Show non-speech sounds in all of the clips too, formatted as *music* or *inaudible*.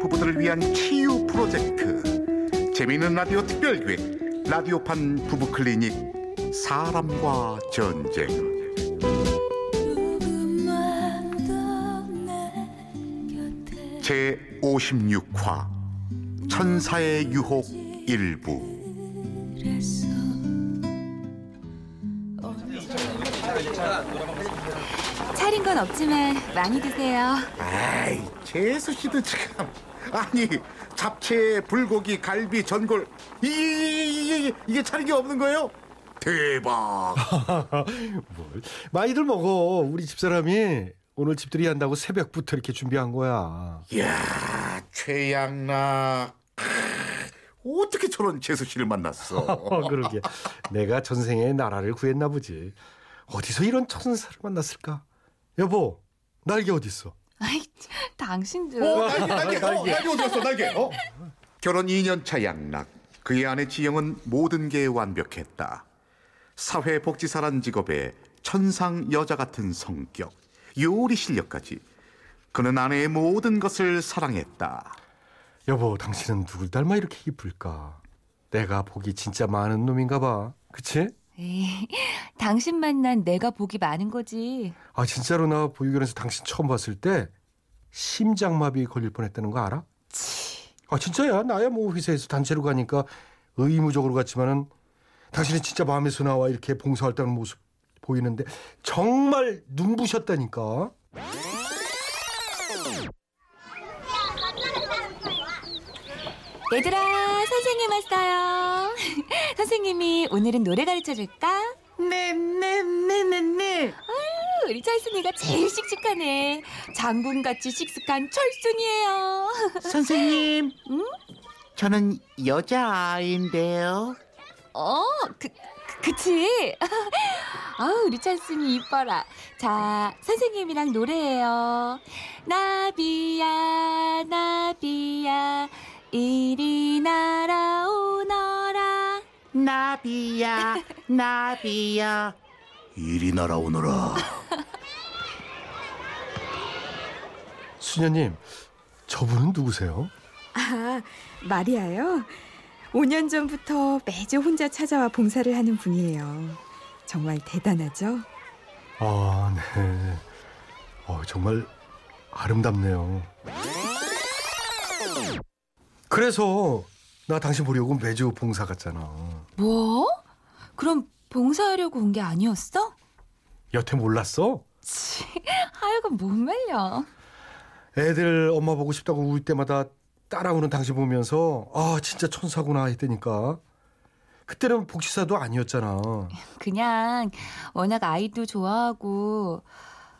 부부들을 위한 치유 프로젝트. 재미있는 라디오 특별기획 라디오판 부부 클리닉 사람과 전쟁. 제 56화 천사의 유혹 일부 차린 건 없지만 많이 드세요. 아이 재수 씨도 참 아니 잡채 불고기 갈비 전골. 이게 이게 차린 게 없는 거예요? 대박. *laughs* 뭘? 많이들 먹어 우리 집사람이. 오늘 집들이 한다고 새벽부터 이렇게 준비한 거야. 이야 최양락. 크, 어떻게 저런 재수 씨를 만났어 어, *laughs* 그러게. 내가 전생에 나라를 구했나 보지. 어디서 이런 천사를 만났을까 여보 날개 어딨어 아이, 당신도. 어, 날개, 날개, 어, 날개 어디 갔어, 날개? 어? 결혼 2년 차 양락. 그의 아내 지영은 모든 게 완벽했다. 사회복지사란 직업에 천상 여자 같은 성격, 요리 실력까지. 그는 아내의 모든 것을 사랑했다. 여보 당신은 누굴 닮아 이렇게 이쁠까 내가 복이 진짜 많은 놈인가 봐 그치? 에이, *laughs* 당신 만난 내가 복이 많은 거지. 아 진짜로 나 보육원에서 당신 처음 봤을 때 심장마비 걸릴 뻔했다는 거 알아? 아 진짜야. 나야 뭐 회사에서 단체로 가니까 의무적으로 갔지만은 당신이 진짜 마음에서 나와 이렇게 봉사활동하는 모습 보이는데 정말 눈부셨다니까. 얘들아, 선생님 왔어요. *laughs* 선생님이 오늘은 노래 가르쳐 줄까? 네, 네, 네, 네, 네. 우리 찰순이가 제일 씩씩하네. 장군같이 씩씩한 철순이에요. *laughs* 선생님. 응? 저는 여자아이인데요. 어, 그, 그 그치? *laughs* 아우, 우리 찰순이 이뻐라. 자, 선생님이랑 노래해요. 나비야, 나비야, 이리 날아오너라. 나비야, 나비야. 이리 날아오너라. *laughs* 수녀님 저분은 누구세요? 아, 마리아요? 5년 전부터 매주 혼자 찾아와 봉사를 하는 분이에요. 정말 대단하죠? 아 네. 어, 정말 아름답네요. 그래서 나 당신 보려고 매주 봉사 갔잖아. 뭐? 그럼 봉사하려고 온 게 아니었어? 여태 몰랐어? 치, 하여간 못 말려. 애들 엄마 보고 싶다고 울 때마다 따라오는 당신 보면서 아 진짜 천사구나 했다니까. 그때는 복지사도 아니었잖아. 그냥 워낙 아이도 좋아하고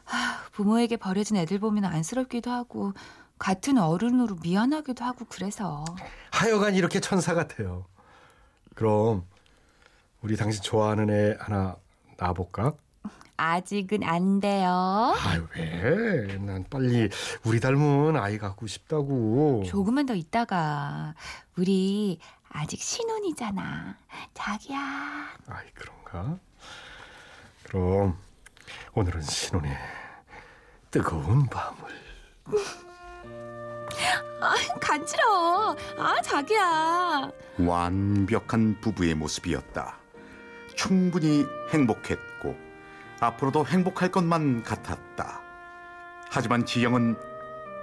하, 부모에게 버려진 애들 보면 안쓰럽기도 하고 같은 어른으로 미안하기도 하고 그래서 하여간 이렇게 천사 같아요. 그럼 우리 당신 좋아하는 애 하나 낳아볼까? 아직은 안 돼요. 아 왜? 난 빨리 우리 닮은 아이 갖고 싶다고. 조금만 더 있다가 우리 아직 신혼이잖아. 자기야. 아이 그런가? 그럼 오늘은 신혼의 뜨거운 밤을 아, 간지러워. 아, 자기야. 완벽한 부부의 모습이었다. 충분히 행복했고 앞으로도 행복할 것만 같았다. 하지만 지영은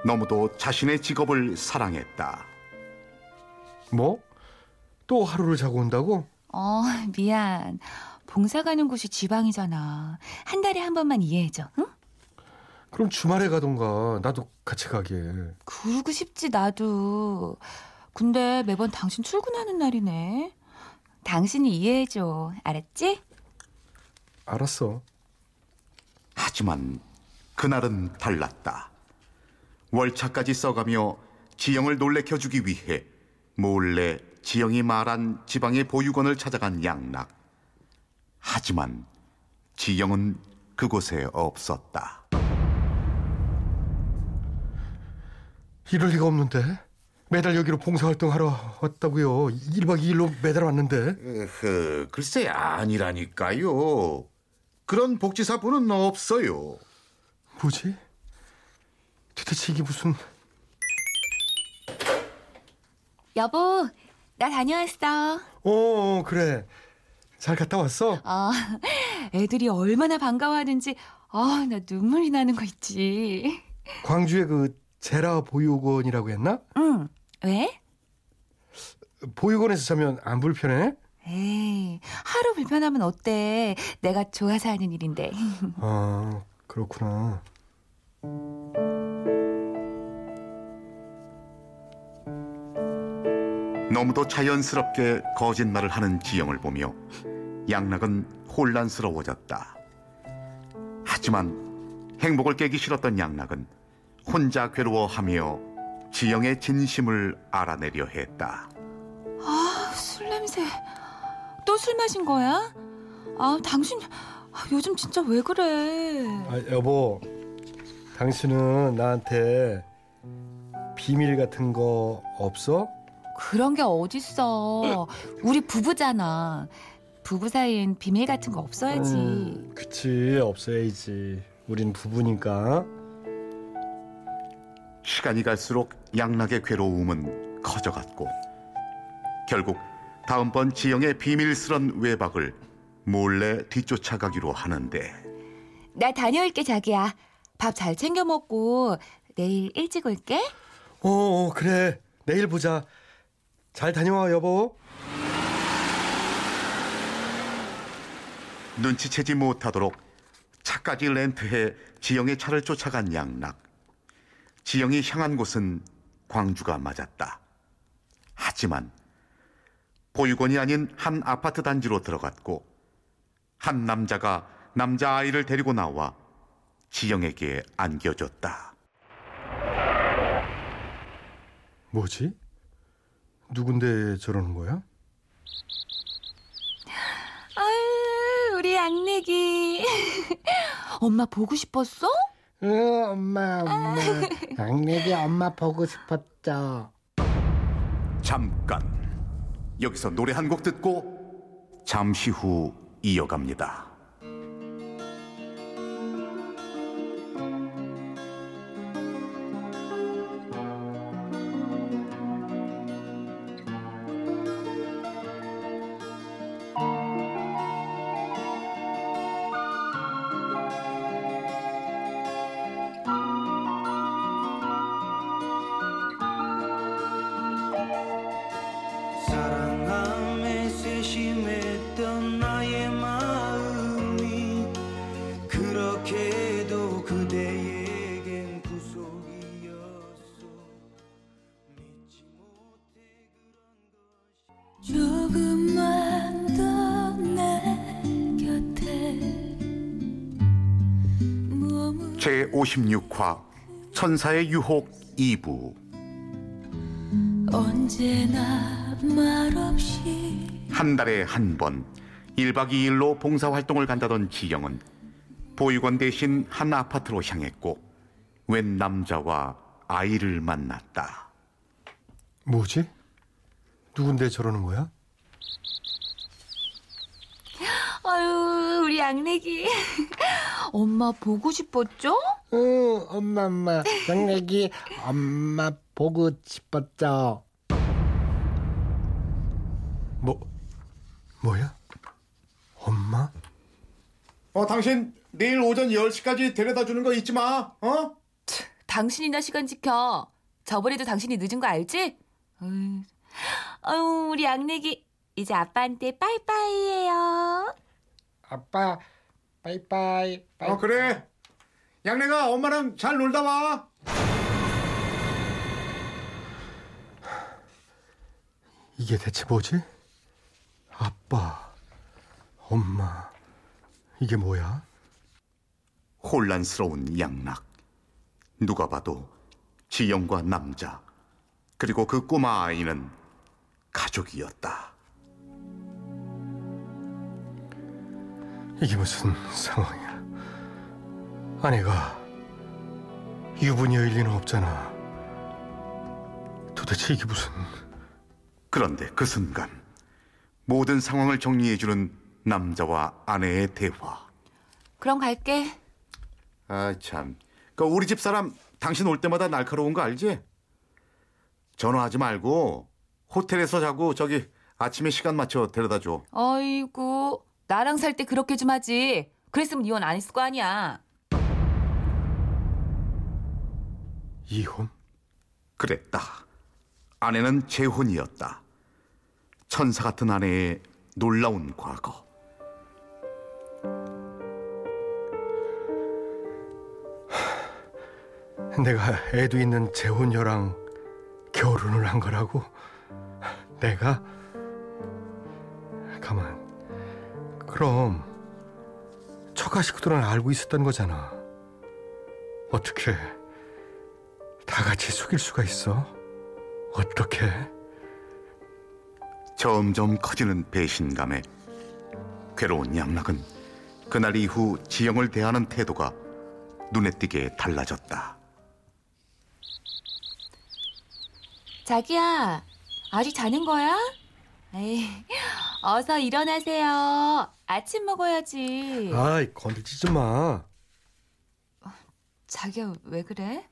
너무도 자신의 직업을 사랑했다. 뭐? 또 하루를 자고 온다고? 어, 미안. 봉사 가는 곳이 지방이잖아. 한 달에 한 번만 이해해줘. 응? 그럼 주말에 가던가 나도 같이 가게. 그러고 싶지 나도. 근데 매번 당신 출근하는 날이네. 당신이 이해해줘. 알았지? 알았어. 하지만 그날은 달랐다. 월차까지 써가며 지영을 놀래켜주기 위해 몰래 지영이 말한 지방의 보육원을 찾아간 양락. 하지만 지영은 그곳에 없었다. 이럴 리가 없는데. 매달 여기로 봉사활동하러 왔다고요. 1박 2일로 매달 왔는데. 으흐, 글쎄 아니라니까요. 그런 복지사분은 없어요. 뭐지? 도대체 이게 무슨... 여보, 나 다녀왔어. 어, 그래. 잘 갔다 왔어? 어, 애들이 얼마나 반가워하는지, 아, 나 눈물이 나는 거 있지. 광주에 그 제라 보육원이라고 했나? 응. 왜? 보육원에서 자면 안 불편해? 에이, 하루 불편하면 어때? 내가 좋아서 하는 일인데. *laughs* 아, 그렇구나. 너무도 자연스럽게 거짓말을 하는 지영을 보며 양락은 혼란스러워졌다. 하지만 행복을 깨기 싫었던 양락은 혼자 괴로워하며 지영의 진심을 알아내려 했다. 아, 술 냄새. 또 술 마신 거야? 아, 당신 아, 요즘 진짜 왜 그래? 아, 여보, 당신은 나한테 비밀 같은 거 없어? 그런 게 어딨어. 우리 부부잖아. 부부 사이엔 비밀 같은 거 없어야지. 음, 그치, 없어야지. 우린 부부니까. 시간이 갈수록 양락의 괴로움은 커져갔고 결국 다음번 지영의 비밀스런 외박을 몰래 뒤쫓아가기로 하는데 나 다녀올게, 자기야. 밥 잘 챙겨 먹고 내일 일찍 올게. 어, 어, 그래. 내일 보자. 잘 다녀와, 여보. 눈치채지 못하도록 차까지 렌트해 지영의 차를 쫓아간 양락. 지영이 향한 곳은 광주가 맞았다. 하지만 보육원이 아닌 한 아파트 단지로 들어갔고 한 남자가 남자아이를 데리고 나와 지영에게 안겨줬다. 뭐지? 누군데 저러는 거야? 아유, 우리 양내기. *laughs* 엄마 보고 싶었어? 응, 엄마, 엄마. *laughs* 양내기 엄마 보고 싶었죠. 잠깐 여기서 노래 한 곡 듣고 잠시 후 이어갑니다. 56화 천사의 유혹 2부 언제나 말없이 한 달에 한 번 1박 2일로 봉사활동을 간다던 지영은 보육원 대신 한 아파트로 향했고 웬 남자와 아이를 만났다. 뭐지? 누군데 저러는 거야? 아유, 우리 양내기. *laughs* 엄마 보고 싶었죠? 응, 엄마, 엄마. 양내기 엄마 보고 싶었죠. 뭐, 뭐야? 엄마? 어, 당신 내일 오전 10시까지 데려다 주는 거 잊지 마. 어? 당신이나 시간 지켜. 저번에도 당신이 늦은 거 알지? 어휴, 아유, 우리 양내기. 이제 아빠한테 빠이빠이예요. 아빠, 빠이빠이. 빠이. 어, 그래. 양내가 엄마랑 잘 놀다 와. 이게 대체 뭐지? 아빠, 엄마, 이게 뭐야? 혼란스러운 양락. 누가 봐도 지영과 남자 그리고 그 꼬마 아이는 가족이었다. 이게 무슨 상황이야? 아내가 유부녀일 리는 없잖아. 도대체 이게 무슨... 그런데 그 순간 모든 상황을 정리해주는 남자와 아내의 대화. 그럼 갈게. 아 참. 그 우리 집 사람 당신 올 때마다 날카로운 거 알지? 전화하지 말고 호텔에서 자고 저기 아침에 시간 맞춰 데려다 줘. 어이구, 나랑 살 때 그렇게 좀 하지. 그랬으면 이혼 안 했을 거 아니야. 이혼? 그랬다. 아내는 재혼이었다. 천사 같은 아내의 놀라운 과거. 내가 애도 있는 재혼녀랑 결혼을 한 거라고? 내가? 가만. 그럼 처가 식구들은 알고 있었던 거잖아. 어떻게 다 같이 속일 수가 있어? 어떻게? 점점 커지는 배신감에 괴로운 양락은 그날 이후 지영을 대하는 태도가 눈에 띄게 달라졌다. 자기야, 아직 자는 거야? 에이, 어서 일어나세요. 아침 먹어야지. 아이 건들지 좀 마. 자기야, 왜 그래?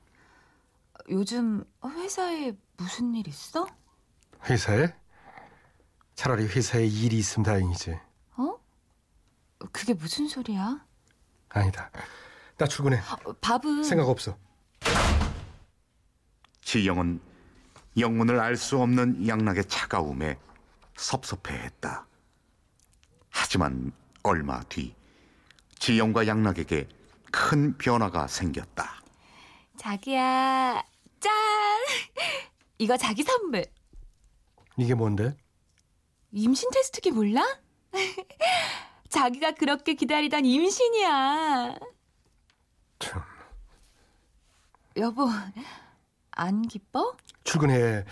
요즘 회사에 무슨 일 있어? 회사에? 차라리 회사에 일이 있으면 다행이지. 어? 그게 무슨 소리야? 아니다. 나 출근해. 어, 밥은 생각 없어. 지영은 영문을 알 수 없는 양락의 차가움에 섭섭해했다. 하지만 얼마 뒤 지영과 양락에게 큰 변화가 생겼다. 자기야, 짠! *laughs* 이거 자기 선물. 이게 뭔데? 임신 테스트기 몰라? *laughs* 자기가 그렇게 기다리던 임신이야. 참. 여보, 안 기뻐? 출근해.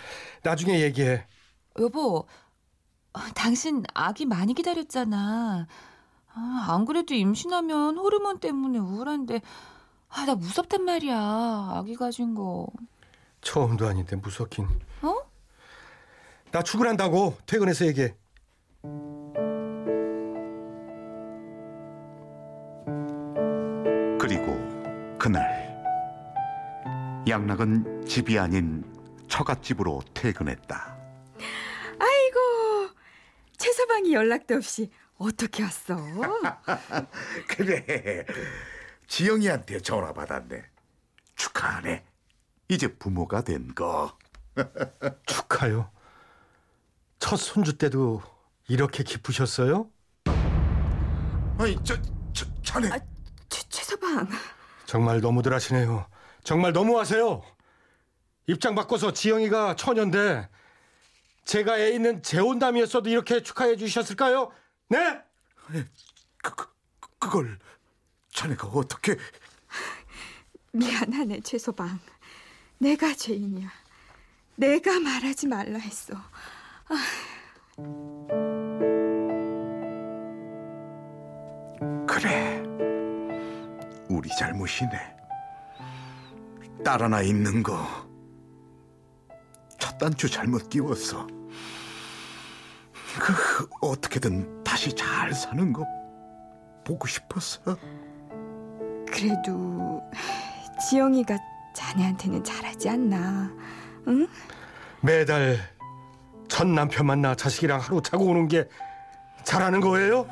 나중에 얘기해. 여보, 어, 당신 아기 많이 기다렸잖아. 아, 안 그래도 임신하면 호르몬 때문에 우울한데, 아, 나 무섭단 말이야. 아기 가진 거. 처음도 아닌데 무섭긴. 어? 나 출근한다고. 퇴근해서 얘기해. 그리고 그날 양락은 집이 아닌 처갓집으로 퇴근했다. 최서방이 연락도 없이 어떻게 왔어? *laughs* 그래 지영이한테 전화 받았네. 축하하네. 이제 부모가 된 거. *laughs* 축하요. 첫 손주 때도 이렇게 기쁘셨어요? 아니 저, 저 자네 최, 최서방 정말 너무들 하시네요. 정말 너무하세요. 입장 바꿔서 지영이가 처녀인데 제가 애 있는 재혼담이었어도 이렇게 축하해 주셨을까요? 네? 그, 그, 그걸 자네가 어떻게 미안하네 최서방. 내가 죄인이야. 내가 말하지 말라 했어. 그래. 우리 잘못이네. 딸 하나 있는 거 첫 단추 잘못 끼웠어 그 어떻게든 다시 잘 사는 거 보고 싶었어 그래도 지영이가 자네한테는 잘하지 않나 응? 매달 전 남편 만나 자식이랑 하루 자고 오는 게 잘하는 거예요?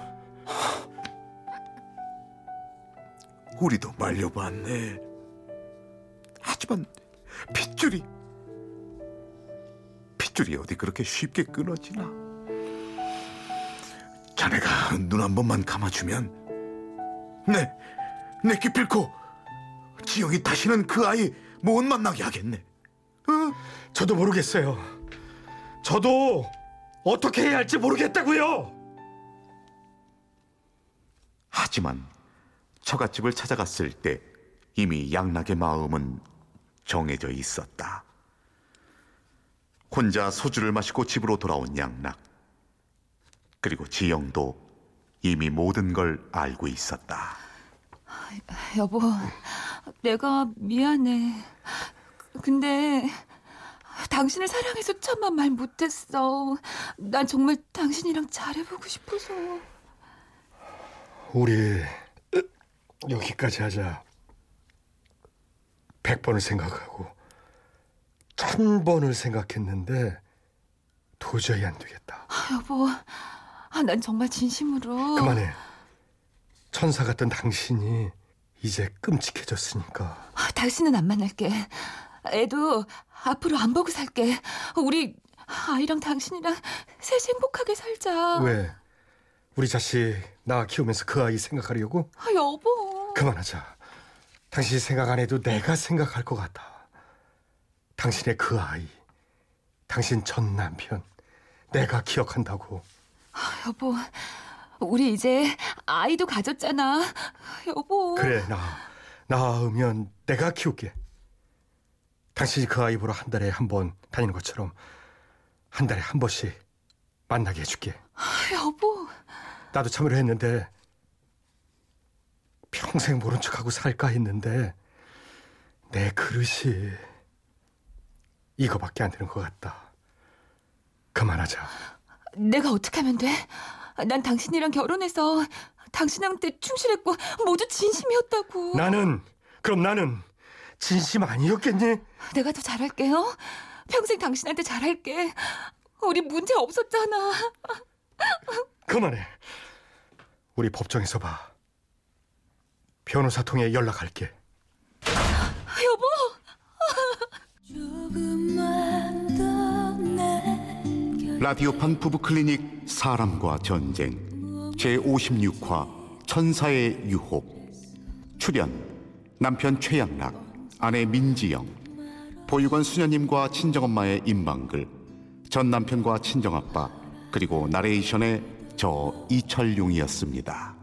우리도 말려봤네 하지만 핏줄이 핏 줄이 어디 그렇게 쉽게 끊어지나 자네가 눈 한 번만 감아주면 네, 내 기필코 지영이 다시는 그 아이 못 만나게 하겠네 저도 모르겠어요. 저도 어떻게 해야 할지 모르겠다고요. 하지만 처갓집을 찾아갔을 때 이미 양락의 마음은 정해져 있었다. 혼자 소주를 마시고 집으로 돌아온 양락. 그리고 지영도 이미 모든 걸 알고 있었다. 여보, 내가 미안해. 근데 당신을 사랑해서 천만 말 못했어. 난 정말 당신이랑 잘해보고 싶어서. 우리 여기까지 하자. 백 번을 생각하고 천 번을 생각했는데 도저히 안 되겠다. 아, 여보, 아, 난 정말 진심으로. 그만해. 천사 같던 당신이 이제 끔찍해졌으니까. 아, 당신은 안 만날게. 애도 앞으로 안 보고 살게. 우리 아이랑 당신이랑 셋이 행복하게 살자. 왜? 우리 자식 나 키우면서 그 아이 생각하려고? 아, 여보. 그만하자. 당신이 생각 안 해도 내가 생각할 것 같아. 당신의 그 아이, 당신 전 남편, 내가 기억한다고. 아, 여보, 우리 이제 아이도 가졌잖아. 여보. 그래, 나, 낳으면 내가 키울게. 당신이 그 아이 보러 한 달에 한 번 다니는 것처럼 한 달에 한 번씩 만나게 해줄게. 아, 여보. 나도 참으려 했는데 평생 모른 척하고 살까 했는데 내 그릇이 이거밖에 안 되는 것 같다. 그만하자. 내가 어떻게 하면 돼? 난 당신이랑 결혼해서 당신한테 충실했고 모두 진심이었다고. 나는 그럼 나는 진심 아니었겠니? 내가 더 잘할게요. 평생 당신한테 잘할게. 우리 문제 없었잖아. 그만해. 우리 법정에서 봐. 변호사 통해 연락할게. 여보. 라디오판 부부 클리닉 사람과 전쟁 제 56화 천사의 유혹 출연 남편 최양락 아내 민지영 보육원 수녀님과 친정엄마의 임방글 전 남편과 친정아빠 그리고 나레이션의 저 이철용이었습니다.